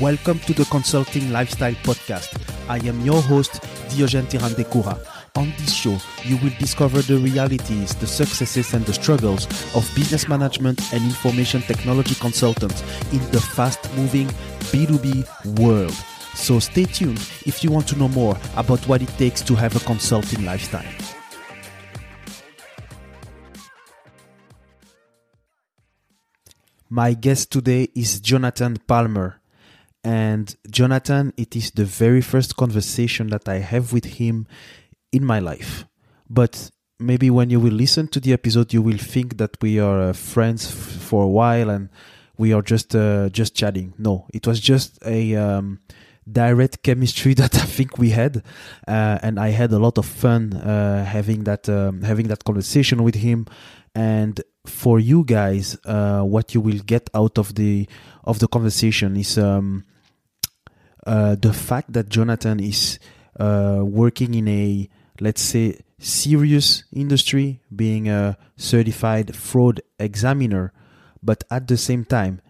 Welcome to the Consulting Lifestyle Podcast. I am your host, Diogen Tirandekura. On this show, you will discover the realities, the successes, and the struggles of business management and information technology consultants in the fast moving B2B world. So stay tuned if you want to know more about what it takes to have a consulting lifestyle. My guest today is Jonathan Palmer. And Jonathan, it is the very first conversation that I have with him in my life. But maybe when you will listen to the episode, you will think that we are uh, friends for a while and we are just uh, just chatting. No, it was just a um, direct chemistry that I think we had, uh, and I had a lot of fun uh, having that um, having that conversation with him. And for you guys, uh, what you will get out of the of the conversation is um, uh, the fact that Jonathan is uh, working in a let's say serious industry, being a certified fraud examiner, but at the same time,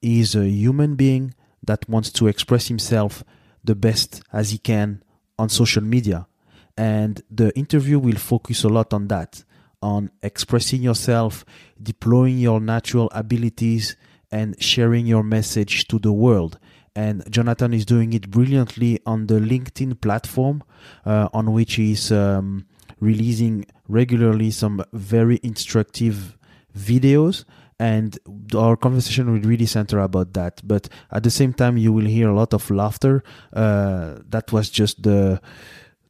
he is a human being that wants to express himself the best as he can on social media. And the interview will focus a lot on that, on expressing yourself, deploying your natural abilities, and sharing your message to the world. And Jonathan is doing it brilliantly on the LinkedIn platform, uh, on which he's um, releasing regularly some very instructive videos. And our conversation will really center about that. But at the same time you will hear a lot of laughter. Uh, that was just the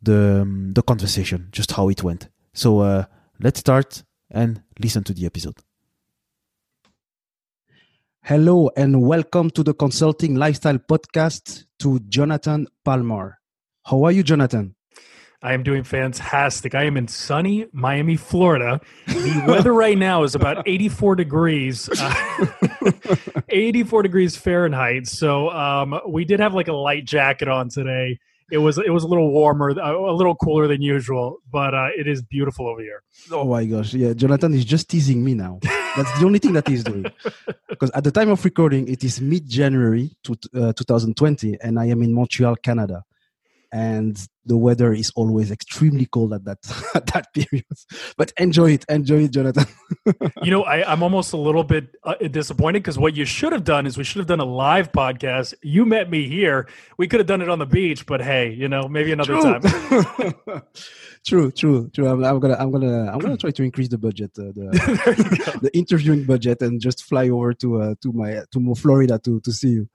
the um, the conversation just how it went. So uh, let's start and listen to the episode hello and welcome to the consulting lifestyle podcast to jonathan palmer how are you jonathan I am doing fantastic. I am in sunny Miami, Florida. The weather right now is about 84 degrees, uh, 84 degrees Fahrenheit. So um, we did have like a light jacket on today. It was it was a little warmer, a little cooler than usual, but uh, it is beautiful over here. Oh my gosh! Yeah, Jonathan is just teasing me now. That's the only thing that he's doing. Because at the time of recording, it is mid January to, uh, 2020, and I am in Montreal, Canada and the weather is always extremely cold at that at that period. But enjoy it, enjoy it, Jonathan. you know, I, am almost a little bit uh, disappointed because what you should have done is we should have done a live podcast. You met me here. We could have done it on the beach, but hey, you know, maybe another true. time. true, true, true. I'm, I'm, gonna, I'm gonna, I'm gonna try to increase the budget, uh, the, the interviewing budget, and just fly over to uh, to my to Florida to to see you.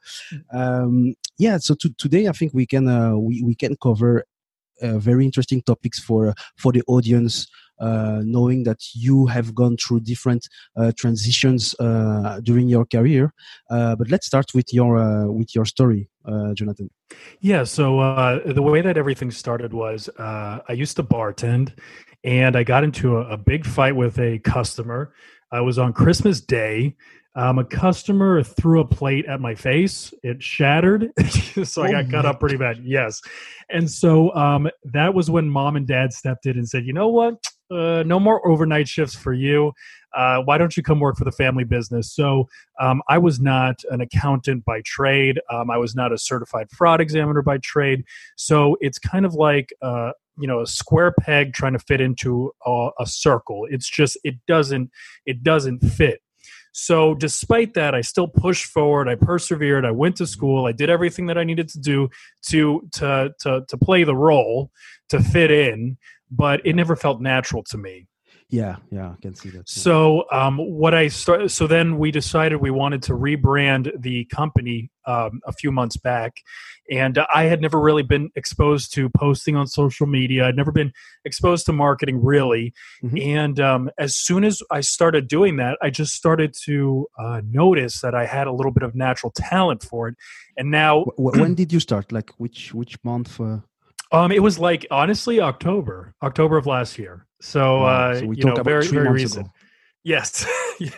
Um, yeah. So to, today, I think we can uh, we we can cover very interesting topics for for the audience. Uh, knowing that you have gone through different uh, transitions uh, during your career, uh, but let's start with your uh, with your story, Jonathan. Yeah. So the way that everything started was I used to bartend, and I got into a, a big fight with a customer. I was on Christmas Day. Um, a customer threw a plate at my face. It shattered, so I oh got cut up pretty bad. Yes, and so um, that was when mom and dad stepped in and said, "You know what? Uh, no more overnight shifts for you. Uh, why don't you come work for the family business?" So um, I was not an accountant by trade. Um, I was not a certified fraud examiner by trade. So it's kind of like uh, you know a square peg trying to fit into a, a circle. It's just it doesn't it doesn't fit. So, despite that, I still pushed forward. I persevered. I went to school. I did everything that I needed to do to to to to play the role, to fit in. But it never felt natural to me. Yeah, yeah, I can see that. So, um, what I started, so then we decided we wanted to rebrand the company um, a few months back, and I had never really been exposed to posting on social media. I'd never been exposed to marketing really, mm-hmm. and um, as soon as I started doing that, I just started to uh, notice that I had a little bit of natural talent for it. And now, when did you start? Like which which month? Uh... Um, it was like honestly October, October of last year. So, uh, so we you know, very very recent. Ago. Yes. yeah.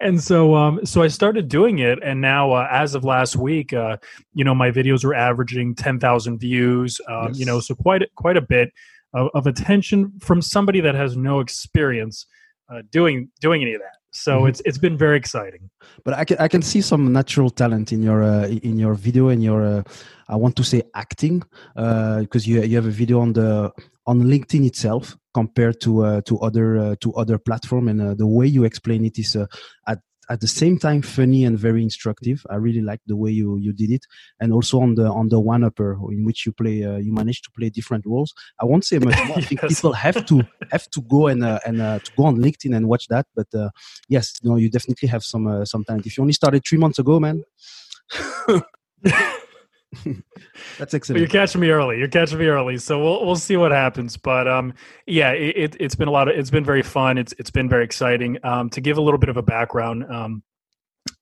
And so, um, so I started doing it, and now, uh, as of last week, uh, you know, my videos were averaging ten thousand views. Um, yes. You know, so quite quite a bit of, of, attention from somebody that has no experience uh, doing doing any of that. So mm-hmm. it's it's been very exciting. But I can I can see some natural talent in your uh, in your video and your uh, I want to say acting because uh, you you have a video on the on LinkedIn itself compared to uh, to other uh, to other platform and uh, the way you explain it is uh, at at the same time funny and very instructive. I really like the way you you did it, and also on the on the one upper in which you play uh, you manage to play different roles. I won't say much more. I think people have to have to go and uh, and uh, to go on LinkedIn and watch that. But uh, yes, you know, you definitely have some uh, some talent. If you only started three months ago, man. That's excellent. You're catching me early. You're catching me early. So we'll we'll see what happens. But um, yeah, it, it has been a lot of it's been very fun. It's it's been very exciting. Um, to give a little bit of a background, um,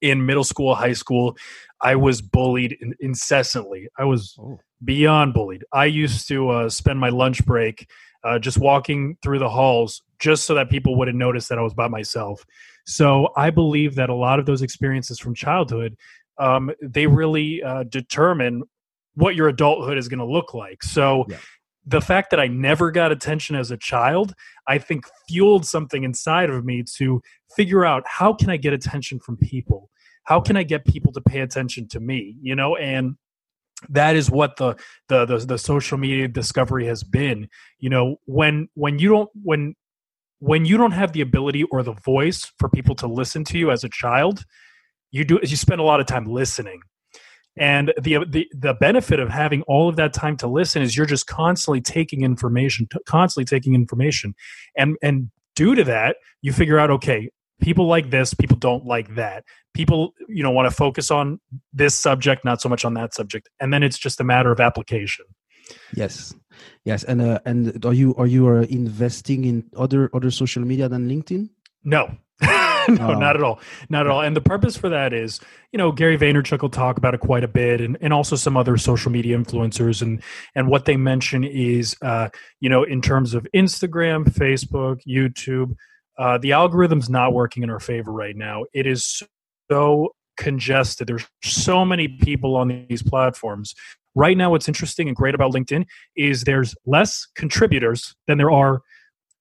in middle school, high school, I was bullied in, incessantly. I was oh. beyond bullied. I used to uh, spend my lunch break uh, just walking through the halls just so that people wouldn't notice that I was by myself. So I believe that a lot of those experiences from childhood um, they really uh, determine what your adulthood is going to look like. So yeah. the fact that I never got attention as a child, I think fueled something inside of me to figure out how can I get attention from people? How can I get people to pay attention to me? You know, and that is what the, the the the, social media discovery has been. You know, when when you don't when when you don't have the ability or the voice for people to listen to you as a child, you do you spend a lot of time listening. And the, the the benefit of having all of that time to listen is you're just constantly taking information constantly taking information. And and due to that you figure out okay people like this people don't like that. People you know want to focus on this subject not so much on that subject. And then it's just a matter of application. Yes. Yes and uh, and are you are you uh, investing in other other social media than linkedin? No no, oh. not at all. Not at all. And the purpose for that is, you know, Gary Vaynerchuk will talk about it quite a bit, and, and also some other social media influencers. And and what they mention is, uh, you know, in terms of Instagram, Facebook, YouTube, uh, the algorithm's not working in our favor right now. It is so congested. There's so many people on these platforms. Right now, what's interesting and great about LinkedIn is there's less contributors than there are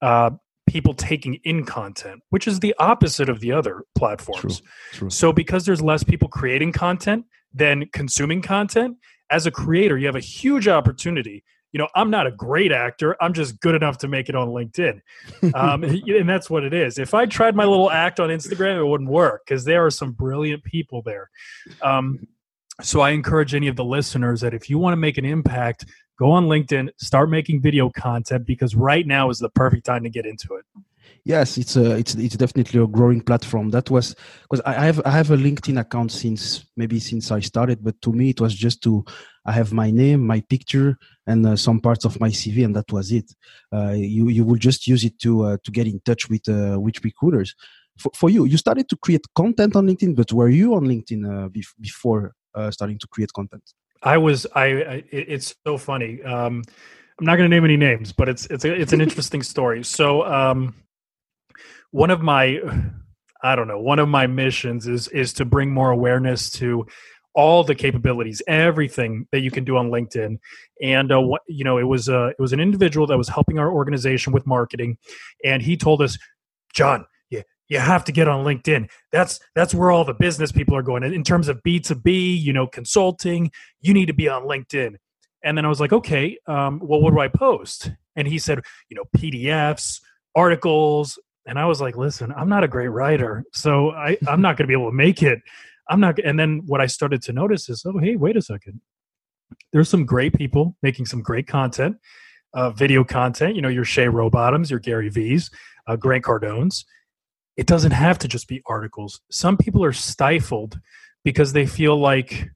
uh, people taking in content, which is the opposite of the other platforms. True, true. So because there's less people creating content than consuming content, as a creator, you have a huge opportunity. You know, I'm not a great actor. I'm just good enough to make it on LinkedIn. Um, and that's what it is. If I tried my little act on Instagram, it wouldn't work because there are some brilliant people there. Um, so I encourage any of the listeners that if you want to make an impact, go on LinkedIn, start making video content because right now is the perfect time to get into it. Yes, it's a it's it's definitely a growing platform. That was because I have I have a LinkedIn account since maybe since I started, but to me it was just to I have my name, my picture, and uh, some parts of my CV, and that was it. Uh, you you will just use it to uh, to get in touch with uh, with recruiters. For, for you, you started to create content on LinkedIn, but were you on LinkedIn uh, before uh, starting to create content? I was I, I it's so funny. Um, I'm not going to name any names, but it's it's a, it's an interesting story. So um, one of my I don't know one of my missions is is to bring more awareness to all the capabilities, everything that you can do on LinkedIn. And uh, what, you know, it was uh, it was an individual that was helping our organization with marketing, and he told us, John, you have to get on linkedin. That's that's where all the business people are going. In terms of b2b you know consulting you need to be on linkedin. And then i was like okay um, well what do i post? And he said you know pdfs articles. And i was like listen i'm not a great writer so I, i'm not going to be able to make it. I'm not and then what i started to notice is oh hey wait a second. There's some great people making some great content uh, video content you know your shay rowbottoms your gary v's uh, grant cardones it doesn't have to just be articles. Some people are stifled because they feel like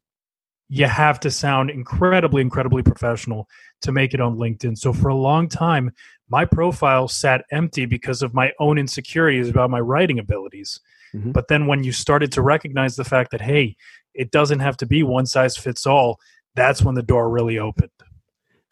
you have to sound incredibly, incredibly professional to make it on LinkedIn. So for a long time, my profile sat empty because of my own insecurities about my writing abilities. Mm-hmm. But then when you started to recognize the fact that, hey, it doesn't have to be one size fits all, that's when the door really opened.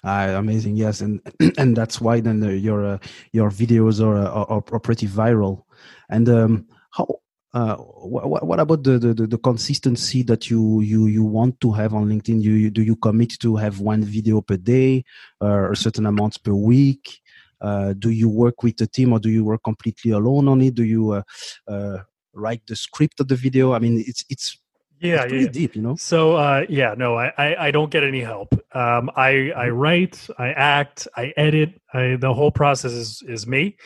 Uh, amazing, yes, and and that's why then the, your uh, your videos are, are, are pretty viral. And um, how uh, what, what, about the, the, the consistency that you you you want to have on LinkedIn? You, you do you commit to have one video per day or a certain amount per week? Uh, do you work with a team or do you work completely alone on it? Do you uh, uh, write the script of the video? I mean, it's it's yeah, pretty yeah. deep, you know. So uh, yeah, no, I, I, I don't get any help. Um, I I Mm-hmm. write, I act, I edit. I, the whole process is is me.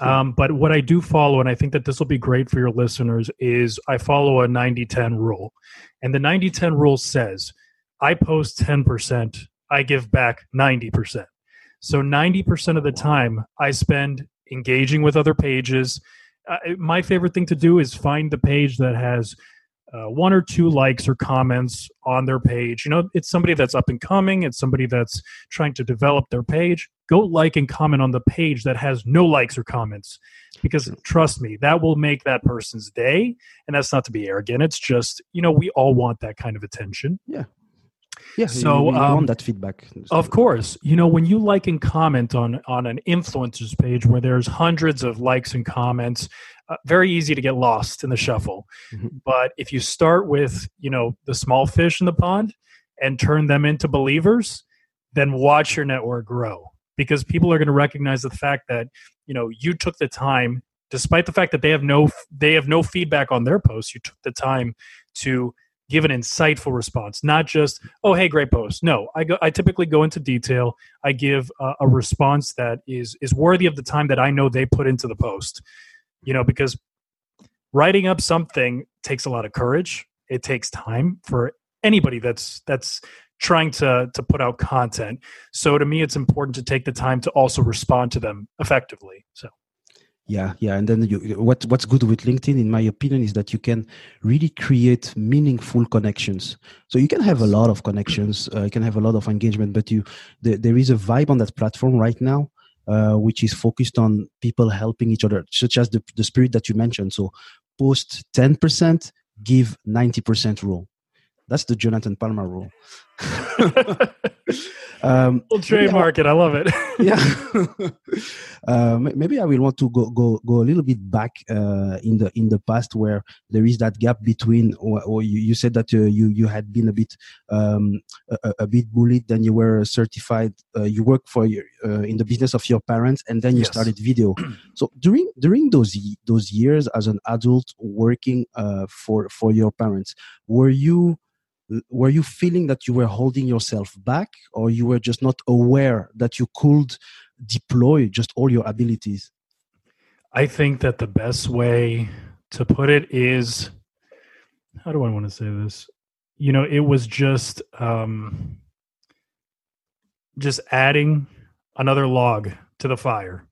Um, but what I do follow, and I think that this will be great for your listeners, is I follow a 90-10 rule, and the 90-10 rule says I post ten percent, I give back ninety percent. So ninety percent of the time, I spend engaging with other pages. Uh, my favorite thing to do is find the page that has uh, one or two likes or comments on their page. You know, it's somebody that's up and coming, it's somebody that's trying to develop their page. Go like and comment on the page that has no likes or comments because trust me, that will make that person's day. And that's not to be arrogant. It's just, you know, we all want that kind of attention. Yeah, Yes, so, you, you um, want that feedback. Of course, you know when you like and comment on on an influencer's page where there's hundreds of likes and comments, uh, very easy to get lost in the shuffle. Mhm. But if you start with you know the small fish in the pond and turn them into believers, then watch your network grow because people are going to recognize the fact that you know you took the time, despite the fact that they have no they have no feedback on their posts, you took the time to give an insightful response, not just oh hey great post. No i go i typically go into detail. I give a, a response that is is worthy of the time that i know they put into the post you know because writing up something takes a lot of courage. It takes time for anybody that's that's trying to to put out content. So to me it's important to take the time to also respond to them effectively so Yeah, yeah, and then you, what what's good with LinkedIn, in my opinion, is that you can really create meaningful connections. So you can have a lot of connections, uh, you can have a lot of engagement, but you the, there is a vibe on that platform right now, uh, which is focused on people helping each other, such as the the spirit that you mentioned. So post ten percent, give ninety percent rule. That's the Jonathan Palmer rule. um, we'll trademark it. I love it. Yeah. Uh, maybe i will want to go go go a little bit back uh, in the in the past where there is that gap between or, or you, you said that uh, you you had been a bit um, a, a- bit bullied then you were certified uh, you work for your, uh, in the business of your parents and then you Yes. started video. So during during those those years as an adult working uh, for for your parents were you were you feeling that you were holding yourself back or you were just not aware that you could deploy just all your abilities I think that the best way to put it is how do I want to say this? You know, it was just um just adding another log to the fire.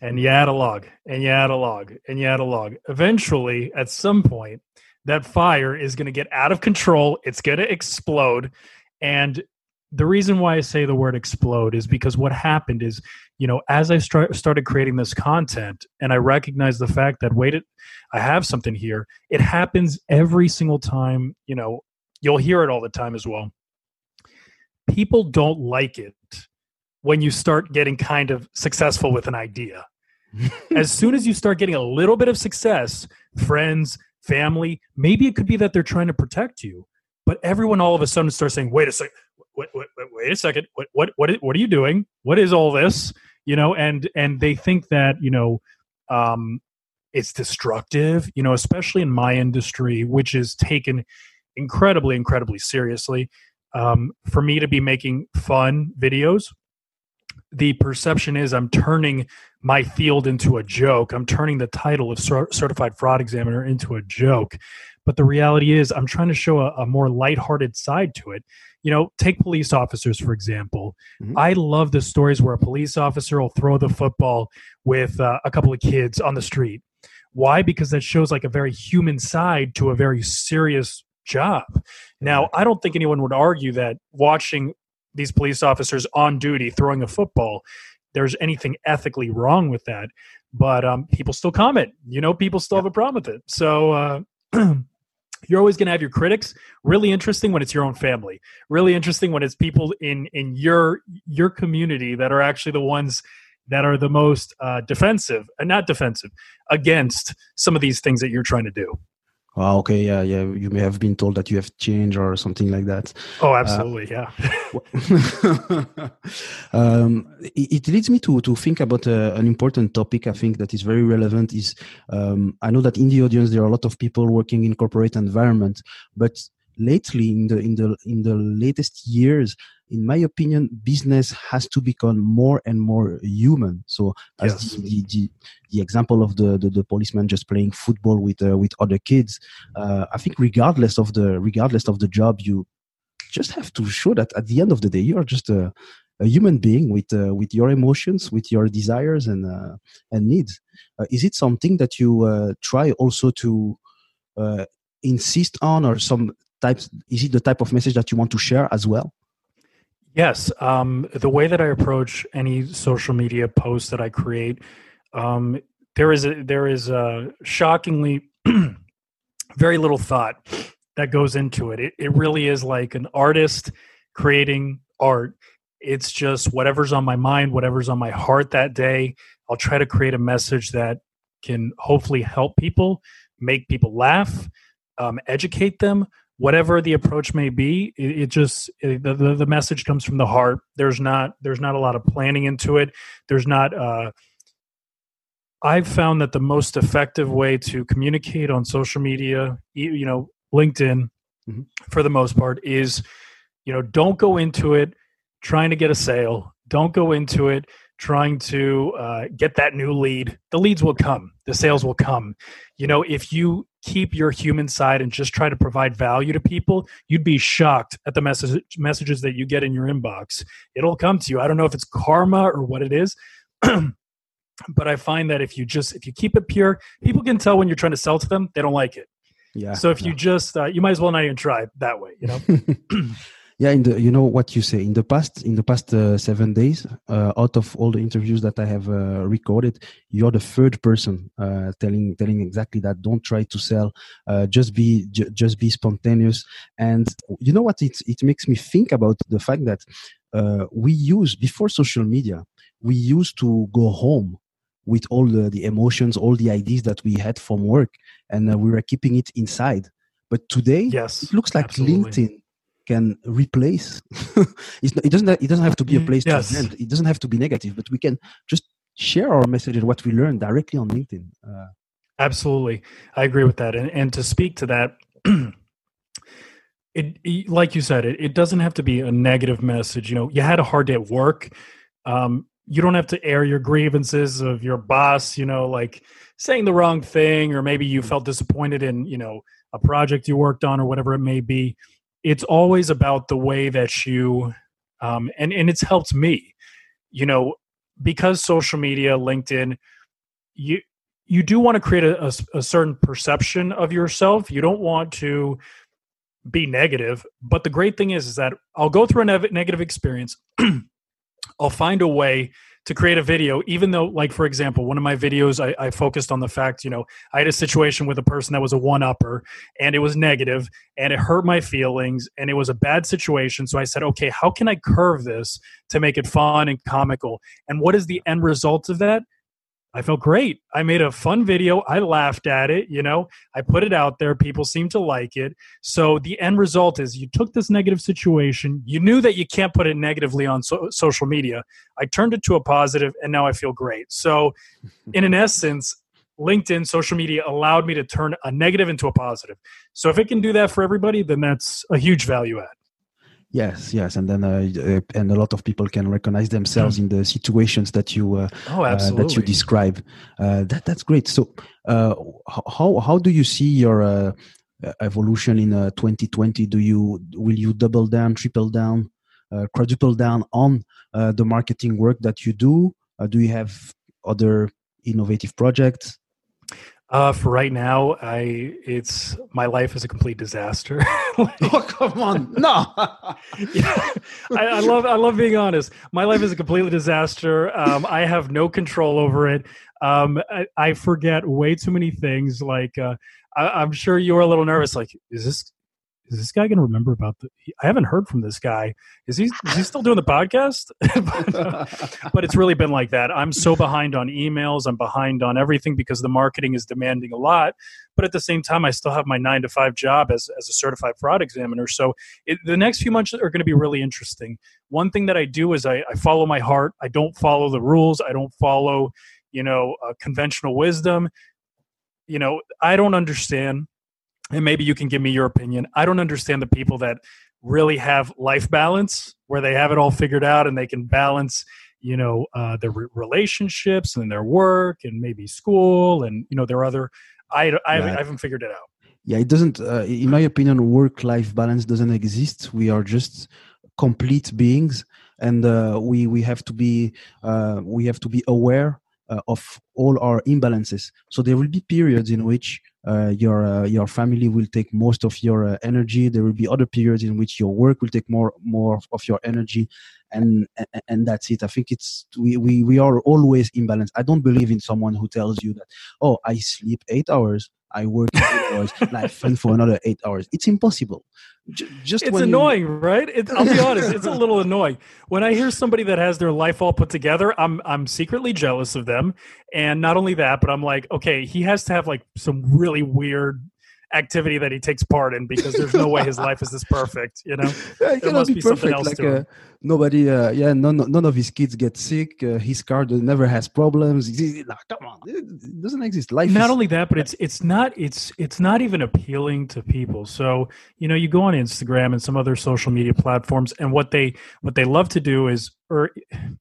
And you add a log, and you add a log, and you add a log. Eventually, at some point, that fire is going to get out of control. It's going to explode. And the reason why I say the word explode is because what happened is you know, as I start, started creating this content and I recognized the fact that, wait, it, I have something here, it happens every single time, you know, you'll hear it all the time as well. People don't like it when you start getting kind of successful with an idea. as soon as you start getting a little bit of success, friends, family, maybe it could be that they're trying to protect you, but everyone all of a sudden starts saying, wait a second, wait, wait, wait, a second, what, what, what, what are you doing? What is all this? You know, and, and they think that, you know, um, it's destructive, you know, especially in my industry, which is taken incredibly, incredibly seriously. Um, for me to be making fun videos, the perception is I'm turning my field into a joke. I'm turning the title of cer- certified fraud examiner into a joke. But the reality is, I'm trying to show a, a more lighthearted side to it. You know, take police officers, for example. Mhm. I love the stories where a police officer will throw the football with uh, a couple of kids on the street. Why? Because that shows like a very human side to a very serious job. Now, I don't think anyone would argue that watching these police officers on duty throwing a football, there's anything ethically wrong with that. But um, people still comment. You know, people still have a problem with it. So uh, you're always going to have your critics. Really interesting when it's your own family. Really interesting when it's people in in your your community that are actually the ones that are the most uh, defensive and not defensive against some of these things that you're trying to do. Oh, okay, yeah, yeah. You may have been told that you have changed or something like that. Oh, absolutely, uh, yeah. um, it, it, leads me to to think about uh, an important topic. I think that is very relevant. Is um, I know that in the audience there are a lot of people working in corporate environment, but lately in the in the in the latest years in my opinion business has to become more and more human so as yes. the, the, the, the, example of the, the, the policeman just playing football with uh, with other kids uh, i think regardless of the regardless of the job you just have to show that at the end of the day you are just a, a human being with uh, with your emotions with your desires and uh, and needs uh, is it something that you uh, try also to insist on or some types is it the type of message that you want to share as well yes um, the way that i approach any social media post that i create um, there is a there is a shockingly very little thought that goes into it. it it really is like an artist creating art it's just whatever's on my mind whatever's on my heart that day i'll try to create a message that can hopefully help people make people laugh um, educate them whatever the approach may be it, it just it, the, the, message comes from the heart. There's not there's not a lot of planning into it. There's not uh i've found that the most effective way to communicate on social media you know linkedin mm-hmm. for the most part is you know don't go into it trying to get a sale. Don't go into it trying to uh, get that new lead. The leads will come. The sales will come. You know if you keep your human side and just try to provide value to people, you'd be shocked at the message, messages that you get in your inbox. It'll come to you. I don't know if it's karma or what it is. but I find that if you just if you keep it pure, people can tell when you're trying to sell to them, they don't like it. Yeah. So if yeah. you just uh, you might as well not even try that way, you know. yeah in the you know what you say. In the past in the past uh, seven days uh, out of all the interviews that i have uh, recorded you're the third person uh, telling telling exactly that don't try to sell uh, just be j- just be spontaneous. And you know what? It it makes me think about the fact that uh, we use before social media we used to go home with all the, the emotions all the ideas that we had from work and we were keeping it inside. But today yes it looks like absolutely. linkedin can replace it doesn't it doesn't have to be a mm, place yes. to vent. It doesn't have to be negative but we can just share our message and what we learn directly on linkedin uh, absolutely. I agree with that. And, and to speak to that it, it, like you said it, it doesn't have to be a negative message. You know you had a hard day at work. Um, you don't have to air your grievances of your boss you know like saying the wrong thing or maybe you felt disappointed in you know a project you worked on or whatever it may be it's always about the way that you um, and and it's helped me you know because social media linkedin you you do want to create a, a, a certain perception of yourself. You don't want to be negative but the great thing is is that i'll go through a ne- negative experience. I'll find a way to create a video, even though, like, for example, one of my videos, I, I focused on the fact, you know, I had a situation with a person that was a one upper and it was negative and it hurt my feelings and it was a bad situation. So I said, okay, how can I curve this to make it fun and comical? And what is the end result of that? I felt great. I made a fun video. I laughed at it. You know, I put it out there. People seem to like it. So the end result is you took this negative situation. You knew that you can't put it negatively on so- social media. I turned it to a positive, and now I feel great. So, in an essence, LinkedIn, social media allowed me to turn a negative into a positive. So if it can do that for everybody, then that's a huge value add. Yes, yes, and then uh, uh, and a lot of people can recognize themselves in the situations that you uh, oh, uh, that you describe. Uh, that that's great. So, uh, how how do you see your evolution in 2020? Do you will you double down, triple down, quadruple down on the marketing work that you do? do you have other innovative projects? Uh, for right now, I it's my life is a complete disaster. like, oh come on, no. yeah, I, I, love I love being honest. My life is a complete disaster. Um, I have no control over it. Um, I, I, forget way too many things. Like uh, I, am sure you're a little nervous. Like, is this is this guy going to remember about the? I haven't heard from this guy. Is he is he still doing the podcast? but, uh, but, it's really been like that. I'm so behind on emails. I'm behind on everything because the marketing is demanding a lot. But at the same time, I still have my nine to five job as as a certified fraud examiner. So it, the next few months are going to be really interesting. One thing that I do is I, I follow my heart. I don't follow the rules. I don't follow you know uh, conventional wisdom. You know I don't understand and maybe you can give me your opinion. I don't understand the people that really have life balance where they have it all figured out and they can balance you know uh, their re- relationships and their work and maybe school and you know their other i, I, I haven't figured it out. Yeah it doesn't uh, in my opinion work life balance doesn't exist. We are just complete beings and uh, we we have to be uh, we have to be aware uh, of all our imbalances. So there will be periods in which uh, your uh, your family will take most of your uh, energy. There will be other periods in which your work will take more more of your energy, and and, and that's it. I think it's we, we we are always imbalanced. I don't believe in someone who tells you that oh I sleep eight hours, I work eight hours, and fun for another eight hours. It's impossible. J- just it's annoying, you... right? It, I'll be honest, it's a little annoying when I hear somebody that has their life all put together. I'm I'm secretly jealous of them, and not only that, but I'm like, okay, he has to have like some really weird activity that he takes part in because there's no way his life is this perfect. You know, yeah, there must be, be something else like, to uh, Nobody, uh, yeah, none, none of his kids get sick. Uh, his car never has problems. Nah, come on, it doesn't exist. Life. Not is, only that, but it's it's not it's it's not even appealing to people. So you know, you go on Instagram and some other social media platforms, and what they what they love to do is, or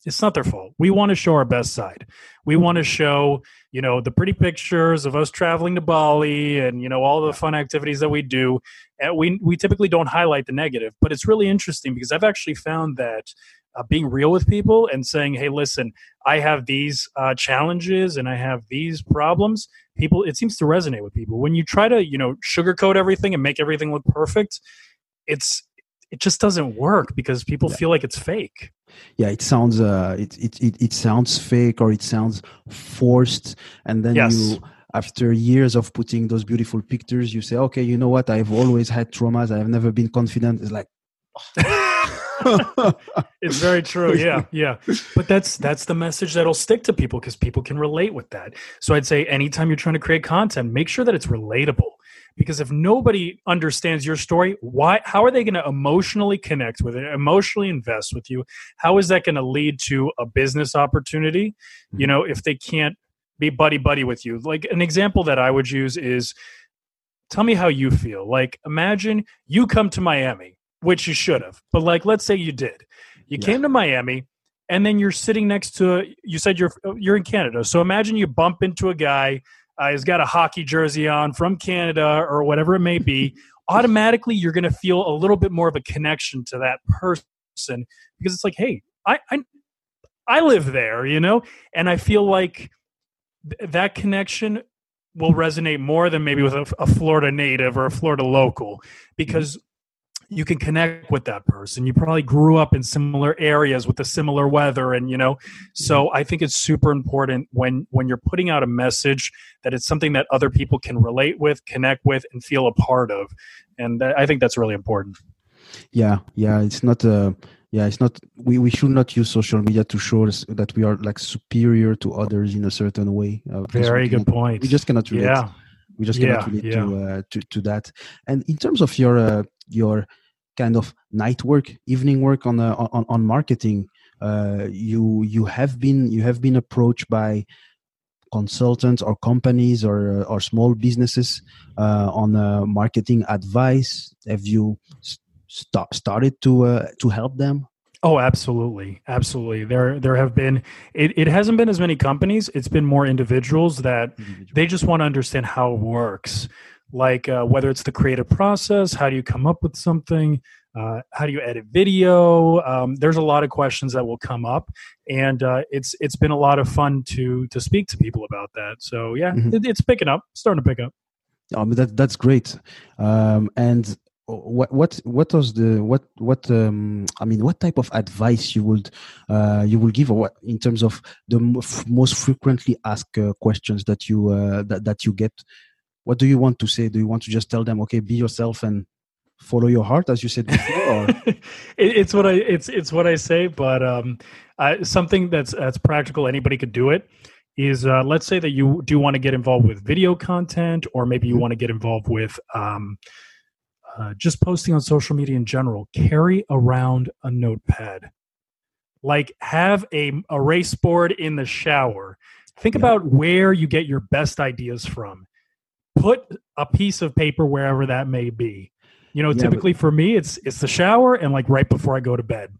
it's not their fault. We want to show our best side. We want to show you know the pretty pictures of us traveling to Bali and you know all the fun activities that we do. And we we typically don't highlight the negative, but it's really interesting because I've actually found that uh, being real with people and saying, "Hey, listen, I have these uh, challenges and I have these problems." People, it seems to resonate with people. When you try to, you know, sugarcoat everything and make everything look perfect, it's it just doesn't work because people yeah. feel like it's fake. Yeah it sounds uh it, it it it sounds fake or it sounds forced. And then yes. you after years of putting those beautiful pictures you say okay you know what? I've always had traumas. I've never been confident. It's like it's very true. Yeah yeah. But that's that's the message that'll stick to people because people can relate with that. So i'd say anytime you're trying to create content make sure that it's relatable because if nobody understands your story why how are they going to emotionally connect with it emotionally invest with you? How is that going to lead to a business opportunity? Mm-hmm. you know if they can't be buddy buddy with you. Like an example that i would use is tell me how you feel. Like imagine you come to miami which you should have but like let's say you did. You yeah. came to miami and then you're sitting next to you said you're you're in canada. So imagine you bump into a guy uh, he's got a hockey jersey on from Canada or whatever it may be, automatically you're going to feel a little bit more of a connection to that person because it's like, hey, I, I, I live there, you know, and I feel like th- that connection will resonate more than maybe with a, a Florida native or a Florida local because you can connect with that person. You probably grew up in similar areas with the similar weather and you know so mm-hmm. i think it's super important when when you're putting out a message that it's something that other people can relate with connect with and feel a part of. And i think that's really important. Yeah yeah it's not uh yeah it's not we, we should not use social media to show us that we are like superior to others in a certain way. Uh, very good point we just cannot relate. Yeah we just cannot yeah, relate yeah. to, uh, to to that and in terms of your uh, your kind of night work, evening work on uh, on, on marketing. Uh, you you have been you have been approached by consultants or companies or uh, or small businesses uh, on uh, marketing advice. Have you st- started to uh, to help them? Oh, absolutely, absolutely. There, there have been. It, it hasn't been as many companies. It's been more individuals that they just want to understand how it works like uh, whether it's the creative process, how do you come up with something, uh, how do you edit video? Um, there's a lot of questions that will come up, and uh, it's it's been a lot of fun to to speak to people about that. So yeah, mm-hmm. it, it's picking up, starting to pick up. Um, that that's great. Um, and what what what was the what what um, I mean what type of advice you would uh, you will give or what in terms of the most frequently asked uh, questions that you uh, that that you get what do you want to say do you want to just tell them okay be yourself and follow your heart, as you said before? Or? it, it's what I it's it's what I say, but um, I, something that's that's practical. Anybody could do it. Is uh, let's say that you do want to get involved with video content, or maybe you want to get involved with um, uh, just posting on social media in general. Carry around a notepad. Like have a erase board in the shower. Think Yeah. about where you get your best ideas from. Put a piece of paper wherever that may be. You know, Yeah, but- typically for me, it's it's the shower and like right before I go to bed.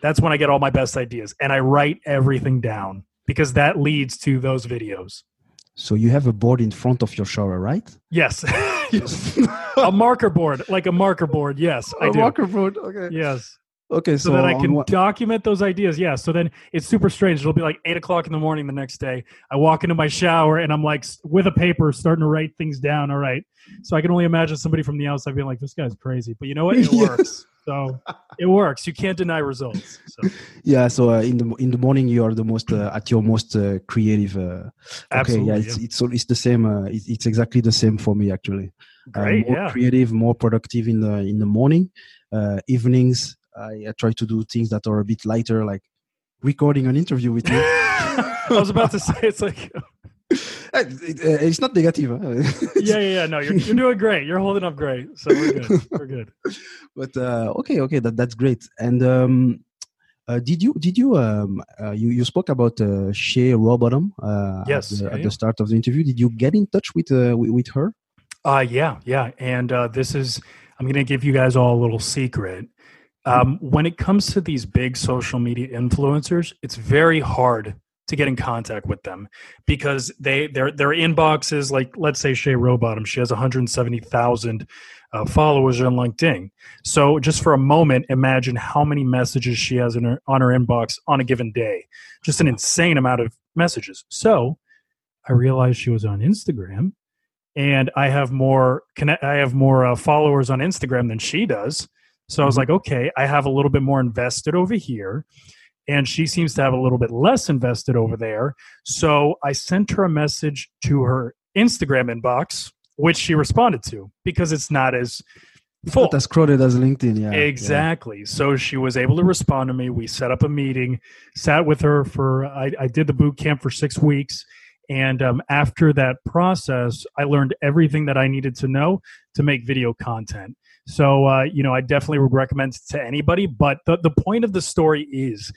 That's when I get all my best ideas, and I write everything down because that leads to those videos. So you have a board in front of your shower, right? Yes, a marker board, like a marker board. Yes, I a do. marker board. Okay. Yes, Okay. so, So, that I can one- document those ideas. Yeah. So then it's super strange. It'll be like eight o'clock in the morning the next day. I walk into my shower and I'm like with a paper starting to write things down. All right. So I can only imagine somebody from the outside being like, "This guy's crazy," but you know what? It Yeah. works. So it works. You can't deny results. So yeah. So uh, in the in the morning, you are the most uh, at your most uh, creative. Uh, okay. absolutely. Yeah. It's it's all- it's the same. Uh, it's, it's exactly the same for me actually. Uh, Great. more yeah. creative, more productive in the in the morning. Uh, evenings, I, I try to do things that are a bit lighter, like recording an interview with you. I was about to say it's like Uh, it- it's not negative. Huh? yeah, yeah, yeah. No, you're, you're doing great. You're holding up great. So we're good. We're good. but uh, okay, okay, that that's great. And um, uh, did you did you um, uh, you you spoke about uh, Shay Rowbottom uh, Yes, at, the, at the start of the interview? Did you get in touch with uh, with, with her? Uh, yeah, yeah. And uh, this is, I'm going to give you guys all a little secret. Um, when it comes to these big social media influencers, it's very hard to get in contact with them because they their their inboxes like let's say Shay Rowbottom, she has 170,000 uh, followers on LinkedIn. So just for a moment, imagine how many messages she has in her on her inbox on a given day. Just an insane amount of messages. So I realized she was on Instagram and I have more I have more uh, followers on Instagram than she does. So I was Mhm. like, okay, I have a little bit more invested over here, and she seems to have a little bit less invested over there. So I sent her a message to her Instagram inbox, which she responded to because it's not as full. Not as crowded as LinkedIn. Yeah, Exactly. So she was able to respond to me. We set up a meeting, sat with her for, I, I did the boot camp for six weeks. And um, after that process, I learned everything that I needed to know to make video content. So, uh, you know, I definitely would recommend it to anybody. But the, the point of the story is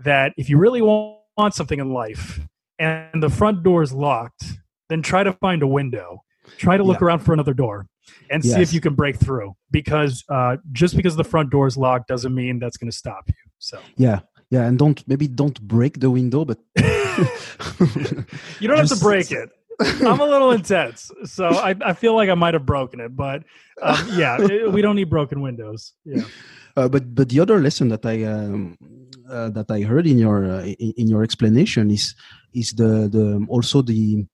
that if you really want, something in life and the front door is locked, then try to find a window. Try to look around for another door and see if you can break through because uh, just because the front door is locked doesn't mean that's going to stop you so yeah, yeah. And don't maybe don't break the window, but you don't have to break it i'm a little intense so i, I feel like i might have broken it but um, yeah it- we don't need broken windows yeah Uh, but but the other lesson that I um, uh, that I heard in your uh, in, in your explanation is is the the also the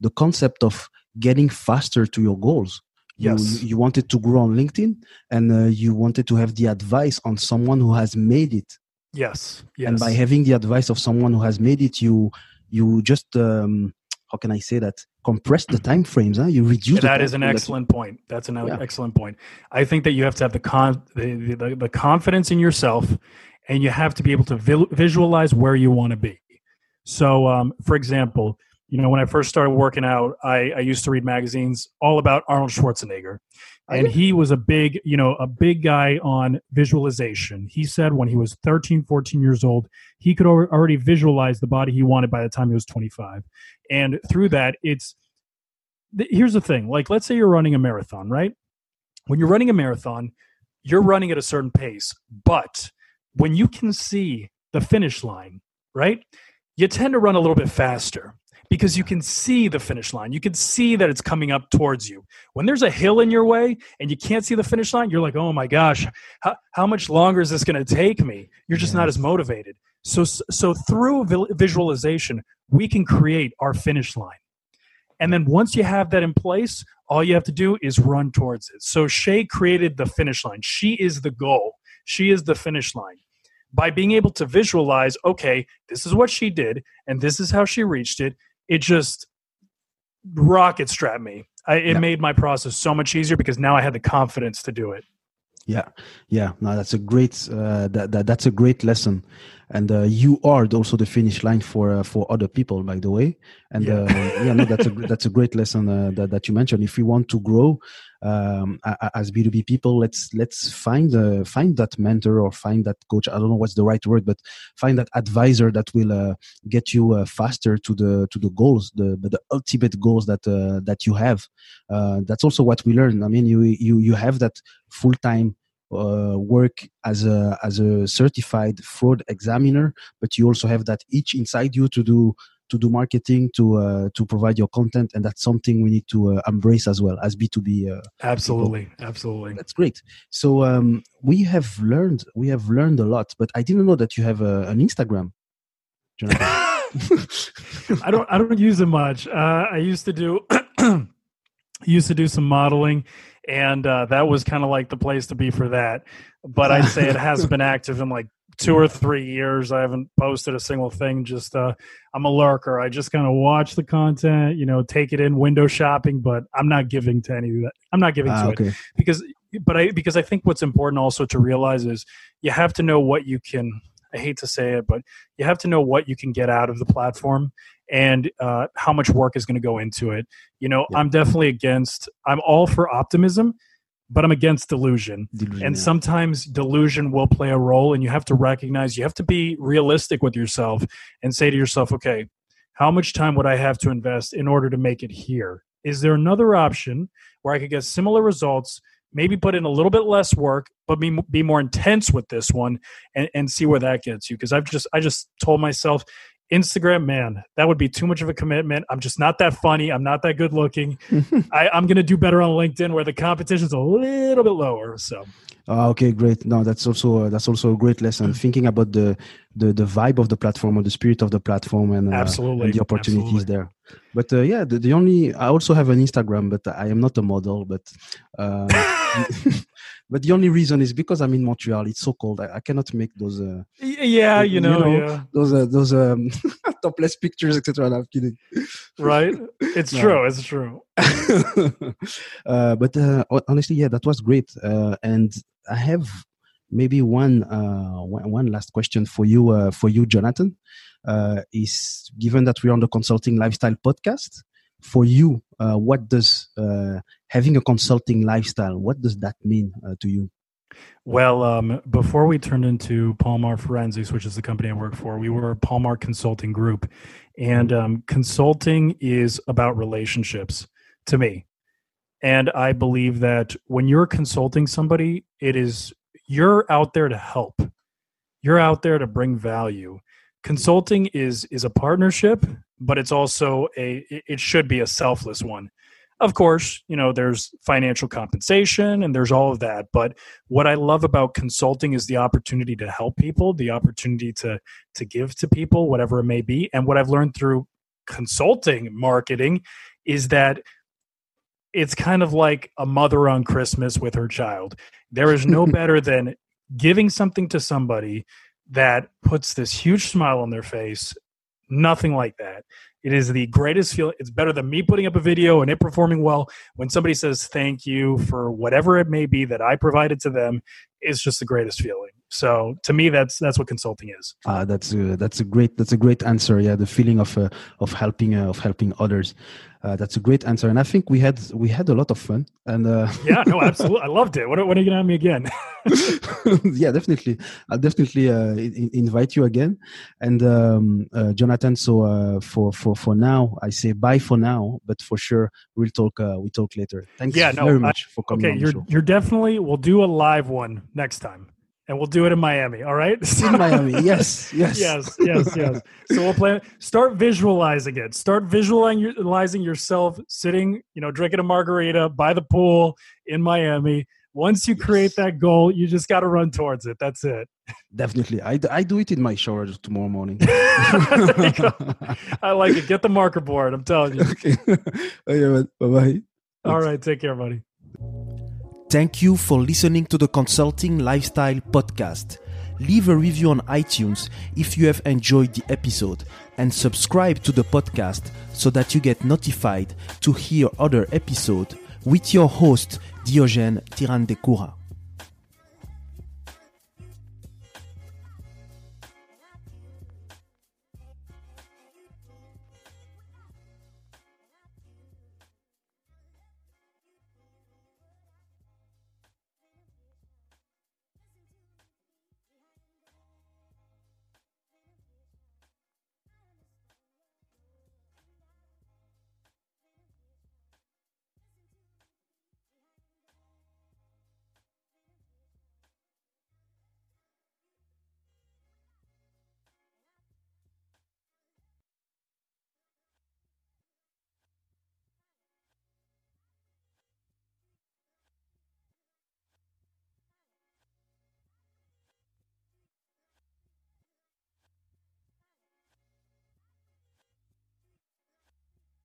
the concept of getting faster to your goals. You, Yes. you, you wanted to grow on LinkedIn, and uh, you wanted to have the advice on someone who has made it. yes yes And by having the advice of someone who has made it, you you just um, how can I say that compress the time frames. Huh? You reduce. the that is an that excellent point. That's an Yeah. excellent point. I think that you have to have the con the, the, the confidence in yourself, and you have to be able to vi- visualize where you want to be. So, um, for example, you know, when I first started working out, I, I used to read magazines all about Arnold Schwarzenegger, and he was a big, you know, a big guy on visualization. He said when he was 13, 14 years old, he could already visualize the body he wanted by the time he was 25. And through that, it's here's the thing like let's say you're running a marathon right when you're running a marathon you're running at a certain pace but when you can see the finish line right you tend to run a little bit faster because you can see the finish line you can see that it's coming up towards you when there's a hill in your way and you can't see the finish line you're like oh my gosh how, how much longer is this going to take me you're just not as motivated so so through visualization we can create our finish line and then once you have that in place, all you have to do is run towards it. So Shay created the finish line. She is the goal. She is the finish line. By being able to visualize, okay, this is what she did and this is how she reached it, it just rocket strapped me. I, it Yeah. made my process so much easier because now I had the confidence to do it. Yeah, yeah. No, that's a great uh, that, that that's a great lesson, and uh, you are also the finish line for uh, for other people, by the way. And Yeah. uh, yeah, no, that's a that's a great lesson uh, that that you mentioned. If we want to grow um, as B two B people, let's let's find uh, find that mentor or find that coach. I don't know what's the right word, but find that advisor that will uh, get you uh, faster to the to the goals, the the ultimate goals that uh, that you have. Uh, that's also what we learn. I mean, you you you have that full time uh, work as a as a certified fraud examiner, but you also have that itch inside you to do to do marketing to uh, to provide your content, and that's something we need to uh, embrace as well as B two B. uh, Absolutely, absolutely. That's great. So um, we have learned we have learned a lot, but I didn't know that you have a, an Instagram. I don't I don't use it much. Uh, I used to do used to do some modeling, and uh, that was kind of like the place to be for that. But I'd say it hasn't been active in like two or three years. I haven't posted a single thing. Just uh, I'm a lurker. I just kind of watch the content, you know, take it in, window shopping. But I'm not giving to any of that. I'm not giving Ah, to it okay. because but I because I think what's important also to realize is you have to know what you can. I hate to say it, but you have to know what you can get out of the platform and uh, how much work is going to go into it. You know, Yeah. I'm definitely against. I'm all for optimism, but I'm against delusion. Delusion, And yeah. sometimes delusion will play a role, and you have to recognize. You have to be realistic with yourself and say to yourself, "Okay, how much time would I have to invest in order to make it here? Is there another option where I could get similar results, maybe put in a little bit less work, but be, be more intense with this one and, and see where that gets you? Because I've just I just told myself, Instagram, man, that would be too much of a commitment. I'm just not that funny. I'm not that good looking. I, I'm going to do better on LinkedIn where the competition's a little bit lower. So Ah, okay, great. No, that's also uh, that's also a great lesson. Thinking about the, the the vibe of the platform or the spirit of the platform and, uh, Absolutely. and the opportunities Absolutely. there. But uh, yeah, the, the only I also have an Instagram, but I am not a model. But uh, but the only reason is because I'm in Montreal. It's so cold. I, I cannot make those uh, yeah, you You know, know, yeah, those uh, those um, topless pictures, etc. I'm kidding. right. It's No. true. It's true. uh, but uh, honestly, yeah, that was great. Uh, and I have maybe one, uh, one one last question for you, uh, for you, Jonathan. Uh, is given that we're on the consulting lifestyle podcast, for you, what does having a consulting lifestyle? What does that mean to you? Well, um, before we turned into Palmar Forensics, which is the company I work for, we were a Palmar Consulting Group. And um, consulting is about relationships to me. And I believe that when you're consulting somebody, it is you're out there to help. You're out there to bring value. Consulting is is a partnership, but it's also a it- should be a selfless one. Of course, you know, there's financial compensation and there's all of that, but what I love about consulting is the opportunity to help people, the opportunity to to give to people, whatever it may be. And what I've learned through consulting marketing is that it's kind of like a mother on Christmas with her child. There is no better than giving something to somebody that puts this huge smile on their face. Nothing like that. It is the greatest feeling. It's better than me putting up a video and it performing well. When somebody says thank you for whatever it may be that I provided to them, it's just the greatest feeling. So to me, that's that's what consulting is. Uh, that's a, that's a great that's a great answer. Yeah, the feeling of uh, of helping uh, of helping others. Uh, that's a great answer, and I think we had we had a lot of fun. And uh, Yeah, no, absolutely. I loved it. When, when are you gonna have me again? yeah, definitely. I'll definitely uh, in, invite you again. And um, uh, Jonathan, so uh, for for for now, I say bye for now. But for sure, we'll talk. Uh, we talk later. Thanks Yeah, no, very I- much for coming Okay, you're you're definitely. We'll do a live one next time, and we'll do it in Miami. All right. in Miami. Yes, yes, yes, yes, yes. So we'll plan. Start visualizing it. Start visualizing yourself sitting, you know, drinking a margarita by the pool in Miami. Once you create that goal, you just got to run towards it. That's it. Definitely. I, I do it in my shower tomorrow morning. There you go. I like it. Get the marker board. I'm telling you. okay. okay bye bye. All right. Take care, buddy. Thank you for listening to the Consulting Lifestyle Podcast. Leave a review on iTunes if you have enjoyed the episode and subscribe to the podcast so that you get notified to hear other episodes with your host Diogène Tirandekura.